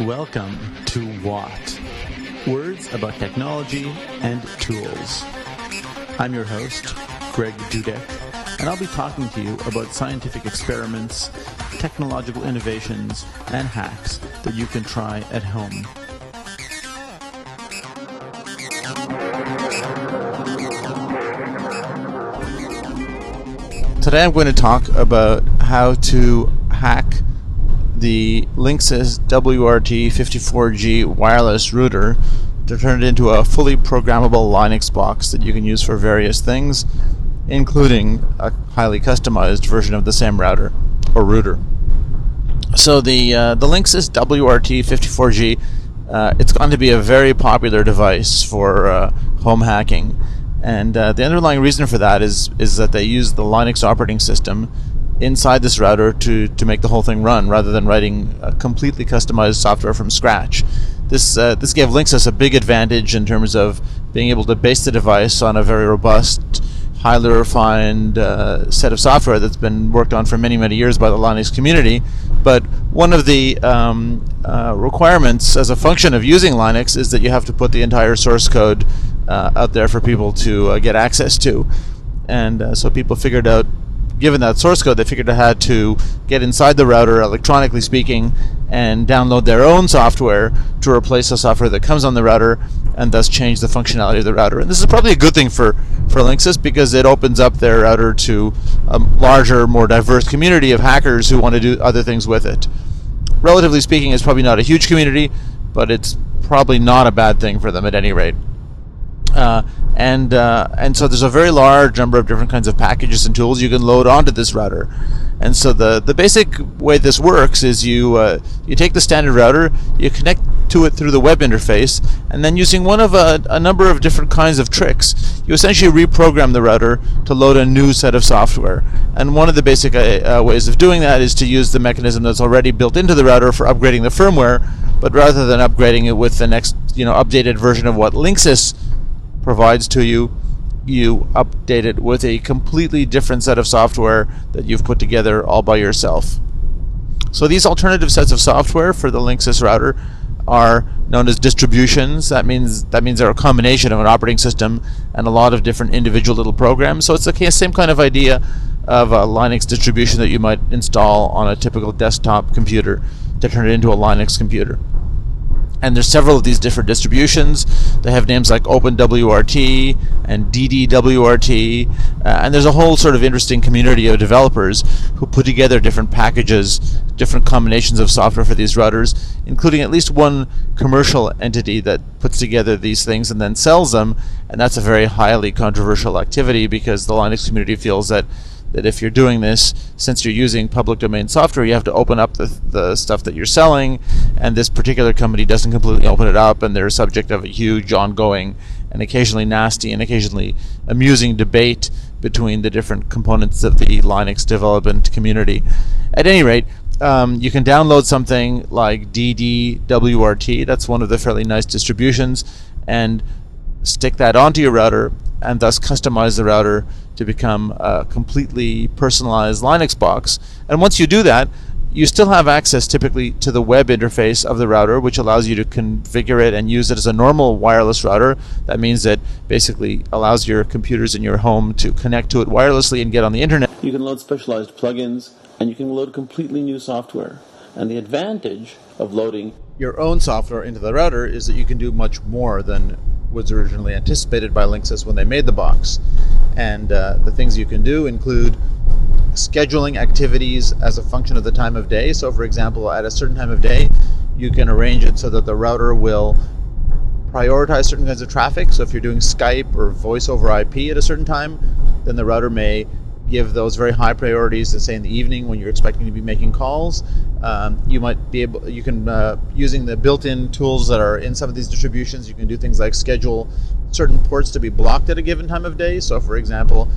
Welcome to Watt Words about Technology and Tools. I'm your host, Greg Dudek, and I'll be talking to you about scientific experiments, technological innovations, and hacks that you can try at home. Today I'm going to talk about how to hack the Linksys WRT54G wireless router to turn it into a fully programmable Linux box that you can use for various things, including a highly customized version of the same router or router. So the uh, the Linksys WRT54G, uh, it's going to be a very popular device for uh, home hacking, and uh, the underlying reason for that is is that they use the Linux operating system inside this router to, to make the whole thing run rather than writing completely customized software from scratch. This, uh, this gave Linksys a big advantage in terms of being able to base the device on a very robust, highly refined uh, set of software that's been worked on for many, many years by the Linux community. But one of the um, uh, requirements as a function of using Linux is that you have to put the entire source code uh, out there for people to uh, get access to. And uh, so people figured out given that source code, they figured out how to get inside the router, electronically speaking, and download their own software to replace the software that comes on the router, and thus change the functionality of the router. And this is probably a good thing for, for Linksys because it opens up their router to a larger, more diverse community of hackers who want to do other things with it. Relatively speaking, it's probably not a huge community, but it's probably not a bad thing for them at any rate. Uh, and uh, and so there's a very large number of different kinds of packages and tools you can load onto this router. And so the, the basic way this works is you uh, you take the standard router, you connect to it through the web interface, and then using one of a, a number of different kinds of tricks, you essentially reprogram the router to load a new set of software. And one of the basic uh, uh ways of doing that is to use the mechanism that's already built into the router for upgrading the firmware, but rather than upgrading it with the next you know updated version of what Linksys provides to you, you update it with a completely different set of software that you've put together all by yourself. So these alternative sets of software for the Linksys router are known as distributions. That means that means they're a combination of an operating system and a lot of different individual little programs. So it's the same kind of idea of a Linux distribution that you might install on a typical desktop computer to turn it into a Linux computer and there's several of these different distributions. They have names like OpenWRT and DDWRT, uh, and there's a whole sort of interesting community of developers who put together different packages, different combinations of software for these routers, including at least one commercial entity that puts together these things and then sells them, and that's a very highly controversial activity because the Linux community feels that that if you're doing this, since you're using public domain software, you have to open up the, the stuff that you're selling, and this particular company doesn't completely open it up, and they're subject of a huge ongoing and occasionally nasty and occasionally amusing debate between the different components of the Linux development community. At any rate, um, you can download something like DDWRT, that's one of the fairly nice distributions, and stick that onto your router and thus customize the router to become a completely personalized Linux box. And once you do that, you still have access typically to the web interface of the router, which allows you to configure it and use it as a normal wireless router. That means that basically allows your computers in your home to connect to it wirelessly and get on the internet. You can load specialized plugins and you can load completely new software. And the advantage of loading your own software into the router is that you can do much more than was originally anticipated by Linksys when they made the box. And uh, the things you can do include scheduling activities as a function of the time of day. So, for example, at a certain time of day, you can arrange it so that the router will prioritize certain kinds of traffic. So, if you're doing Skype or voice over IP at a certain time, then the router may give those very high priorities say in the evening when you're expecting to be making calls. Um, you might be able, you can, uh, using the built-in tools that are in some of these distributions, you can do things like schedule certain ports to be blocked at a given time of day. So for example,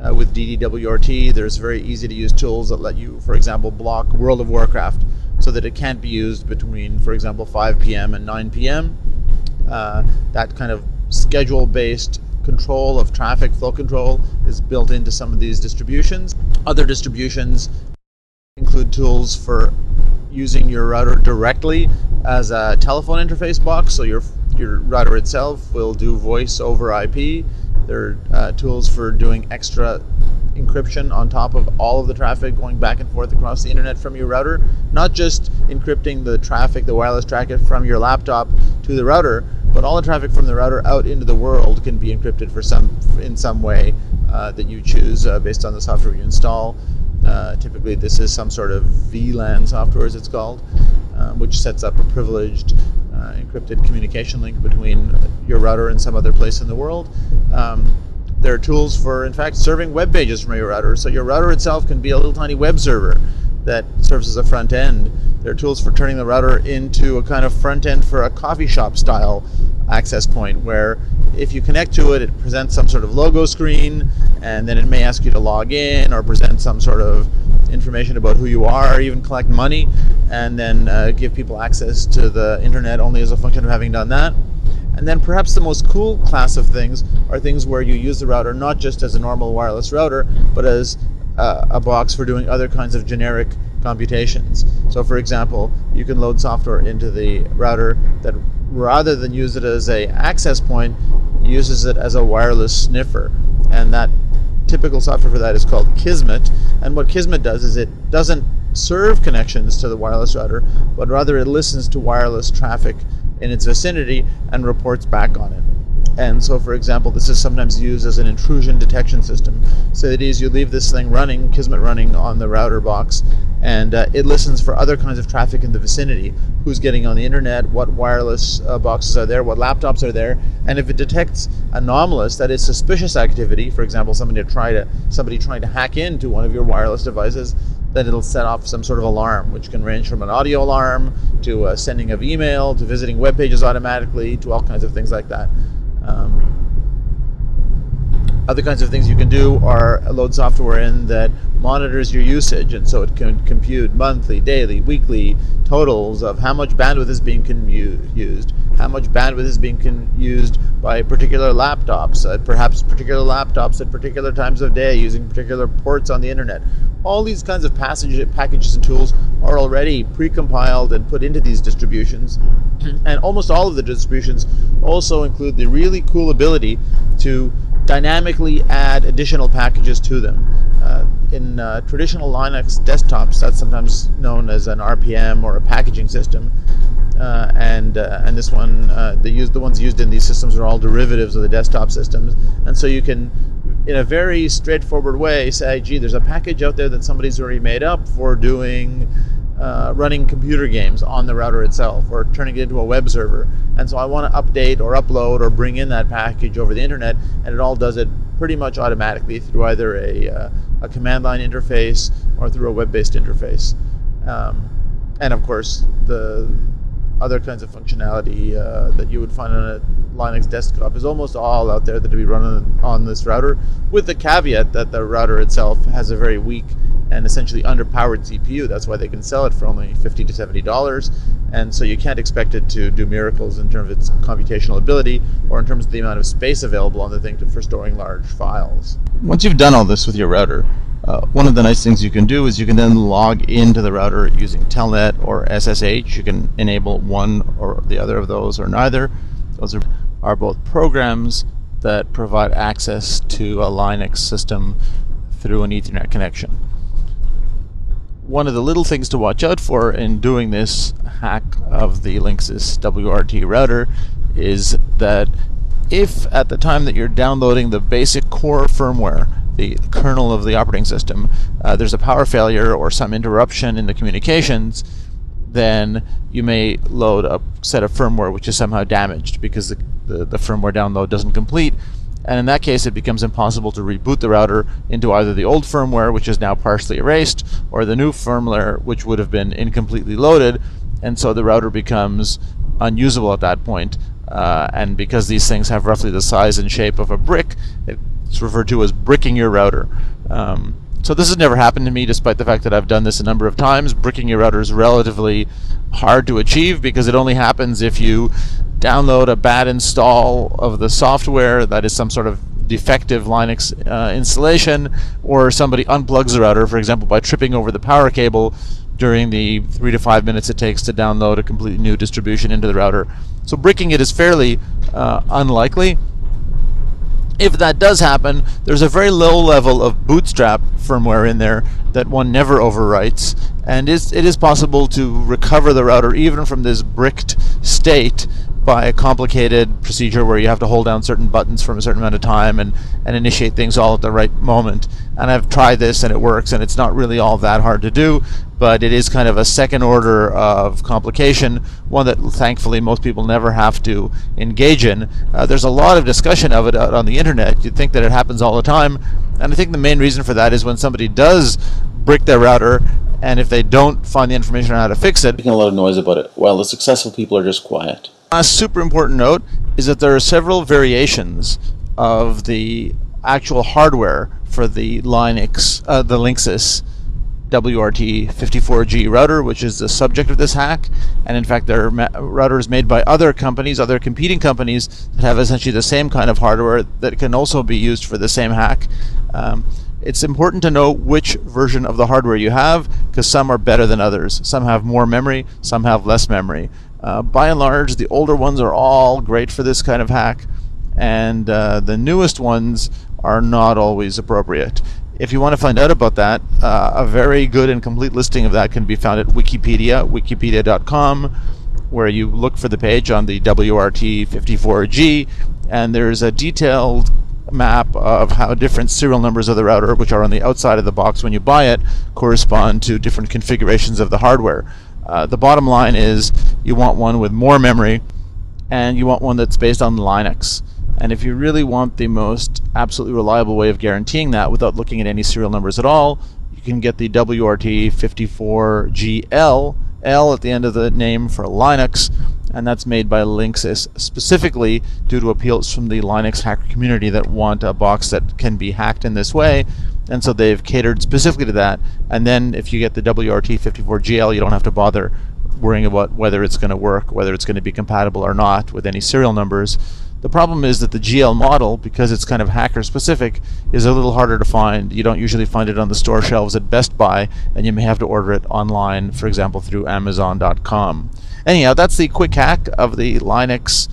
uh, with DDWRT, there's very easy to use tools that let you, for example, block World of Warcraft so that it can't be used between, for example, 5 p.m. and 9 p.m. Uh, that kind of schedule-based control of traffic flow control is built into some of these distributions. Other distributions include tools for using your router directly as a telephone interface box. So your your router itself will do voice over IP. There are uh, tools for doing extra encryption on top of all of the traffic going back and forth across the internet from your router. Not just encrypting the traffic, the wireless traffic from your laptop to the router, but all the traffic from the router out into the world can be encrypted for some in some way uh, that you choose uh, based on the software you install. Uh, typically, this is some sort of VLAN software, as it's called, uh, which sets up a privileged uh, encrypted communication link between your router and some other place in the world. Um, there are tools for, in fact, serving web pages from your router. So your router itself can be a little tiny web server that serves as a front end. There are tools for turning the router into a kind of front end for a coffee shop style access point where if you connect to it, it presents some sort of logo screen and then it may ask you to log in or present some sort of information about who you are, or even collect money, and then uh, give people access to the internet only as a function of having done that. And then perhaps the most cool class of things are things where you use the router not just as a normal wireless router, but as uh, a box for doing other kinds of generic computations. So, for example, you can load software into the router that rather than use it as a access point, uses it as a wireless sniffer. And that typical software for that is called Kismet. And what Kismet does is it doesn't serve connections to the wireless router, but rather it listens to wireless traffic in its vicinity and reports back on it. And so, for example, this is sometimes used as an intrusion detection system. So it is you leave this thing running, Kismet running on the router box, and uh, it listens for other kinds of traffic in the vicinity. Who's getting on the internet? What wireless uh, boxes are there? What laptops are there? And if it detects anomalous, that is suspicious activity, for example, somebody to try to somebody trying to hack into one of your wireless devices, then it'll set off some sort of alarm, which can range from an audio alarm to uh, sending of email to visiting web pages automatically to all kinds of things like that. Um, other kinds of things you can do are load software in that monitors your usage, and so it can compute monthly, daily, weekly totals of how much bandwidth is being used, how much bandwidth is being used by particular laptops, uh, perhaps particular laptops at particular times of day using particular ports on the internet. All these kinds of passage, packages and tools are already precompiled and put into these distributions, and almost all of the distributions also include the really cool ability to dynamically add additional packages to them. In uh, traditional Linux desktops, that's sometimes known as an RPM or a packaging system. Uh, and uh, and this one, uh, the use the ones used in these systems are all derivatives of the desktop systems, and so you can, in a very straightforward way, say, gee, there's a package out there that somebody's already made up for doing uh, running computer games on the router itself or turning it into a web server. And so I want to update or upload or bring in that package over the internet, and it all does it pretty much automatically through either a, uh, a command line interface or through a web based interface. Um, and of course, the other kinds of functionality uh, that you would find on a Linux desktop is almost all out there that to be running on this router, with the caveat that the router itself has a very weak and essentially underpowered CPU. That's why they can sell it for only fifty to seventy dollars, and so you can't expect it to do miracles in terms of its computational ability or in terms of the amount of space available on the thing to, for storing large files. Once you've done all this with your router, uh, one of the nice things you can do is you can then log into the router using Telnet or SSH. You can enable one or the other of those or neither. Those are, are both programs that provide access to a Linux system through an Ethernet connection one of the little things to watch out for in doing this hack of the Linksys WRT router is that if at the time that you're downloading the basic core firmware, the kernel of the operating system, uh, there's a power failure or some interruption in the communications, then you may load a set of firmware which is somehow damaged because the, the, the firmware download doesn't complete and in that case it becomes impossible to reboot the router into either the old firmware, which is now partially erased, or the new firmware, which would have been incompletely loaded, and so the router becomes unusable at that point. Uh, and because these things have roughly the size and shape of a brick, it's referred to as bricking your router. Um, so this has never happened to me, despite the fact that I've done this a number of times. Bricking your router is relatively hard to achieve because it only happens if you download a bad install of the software that is some sort of defective Linux uh, installation, or somebody unplugs the router, for example, by tripping over the power cable during the three to five minutes it takes to download a completely new distribution into the router. So bricking it is fairly uh, unlikely. If that does happen, there's a very low level of bootstrap firmware in there that one never overwrites, and it is possible to recover the router even from this bricked state by a complicated procedure where you have to hold down certain buttons for a certain amount of time and, and initiate things all at the right moment. And I've tried this and it works, and it's not really all that hard to do, but it is kind of a second order of complication, one that thankfully most people never have to engage in. Uh, there's a lot of discussion of it out on the internet. You'd think that it happens all the time, and I think the main reason for that is when somebody does brick their router and if they don't find the information on how to fix it, making a lot of noise about it, while the successful people are just quiet. A super important note is that there are several variations of the actual hardware for the Linux, uh, the Linksys WRT54G router, which is the subject of this hack. And in fact, there are ma- routers made by other companies, other competing companies, that have essentially the same kind of hardware that can also be used for the same hack. Um, it's important to know which version of the hardware you have because some are better than others. Some have more memory, some have less memory. Uh, by and large, the older ones are all great for this kind of hack, and uh, the newest ones are not always appropriate. If you want to find out about that, uh, a very good and complete listing of that can be found at Wikipedia, wikipedia.com, where you look for the page on the WRT54G, and there's a detailed map of how different serial numbers of the router, which are on the outside of the box when you buy it, correspond to different configurations of the hardware. Uh, the bottom line is you want one with more memory and you want one that's based on Linux. And if you really want the most absolutely reliable way of guaranteeing that without looking at any serial numbers at all, you can get the WRT54GL, L at the end of the name for Linux, and that's made by Linksys specifically due to appeals from the Linux hacker community that want a box that can be hacked in this way and so they've catered specifically to that. And then if you get the WRT54GL, you don't have to bother worrying about whether it's going to work, whether it's going to be compatible or not with any serial numbers. The problem is that the GL model, because it's kind of hacker specific, is a little harder to find. You don't usually find it on the store shelves at Best Buy, and you may have to order it online, for example, through Amazon.com. Anyhow, that's the quick hack of the Linux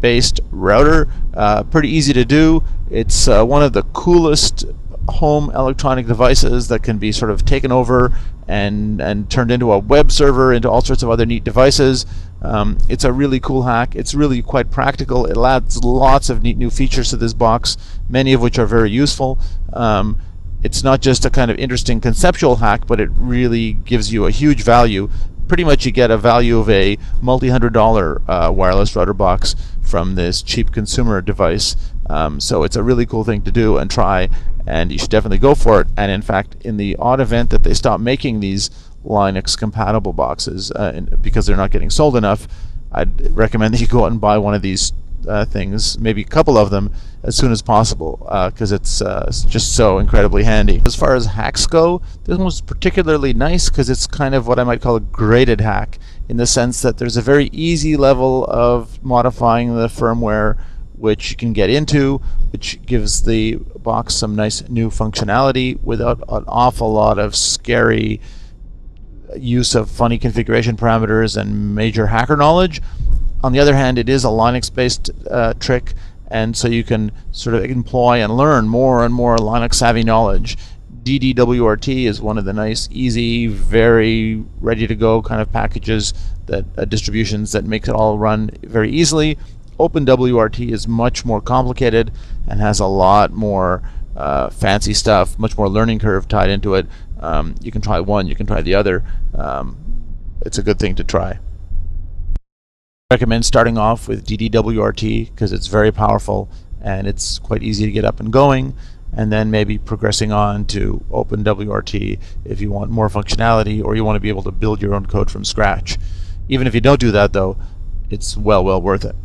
based router. Uh, pretty easy to do. It's uh, one of the coolest home electronic devices that can be sort of taken over and and turned into a web server, into all sorts of other neat devices. Um, it's a really cool hack. It's really quite practical. It adds lots of neat new features to this box, many of which are very useful. Um, it's not just a kind of interesting conceptual hack, but it really gives you a huge value. Pretty much, you get a value of a multi-hundred dollar uh, wireless router box from this cheap consumer device. Um, so it's a really cool thing to do and try, and you should definitely go for it. And in fact, in the odd event that they stop making these Linux compatible boxes uh, because they're not getting sold enough, I'd recommend that you go out and buy one of these uh, things, maybe a couple of them, as soon as possible, because uh, it's, uh, just so incredibly handy. As far as hacks go, this one's particularly nice because it's kind of what I might call a graded hack, in the sense that there's a very easy level of modifying the firmware which you can get into, which gives the box some nice new functionality without an awful lot of scary use of funny configuration parameters and major hacker knowledge. On the other hand, it is a Linux based uh, trick, and so you can sort of employ and learn more and more Linux savvy knowledge. DDWRT is one of the nice, easy, very ready to go kind of packages that uh, distributions that makes it all run very easily. OpenWRT is much more complicated and has a lot more uh, fancy stuff, much more learning curve tied into it. Um, you can try one, you can try the other. Um, it's a good thing to try. I recommend starting off with DDWRT because it's very powerful and it's quite easy to get up and going and then maybe progressing on to OpenWRT if you want more functionality or you want to be able to build your own code from scratch. Even if you don't do that though, it's well well worth it.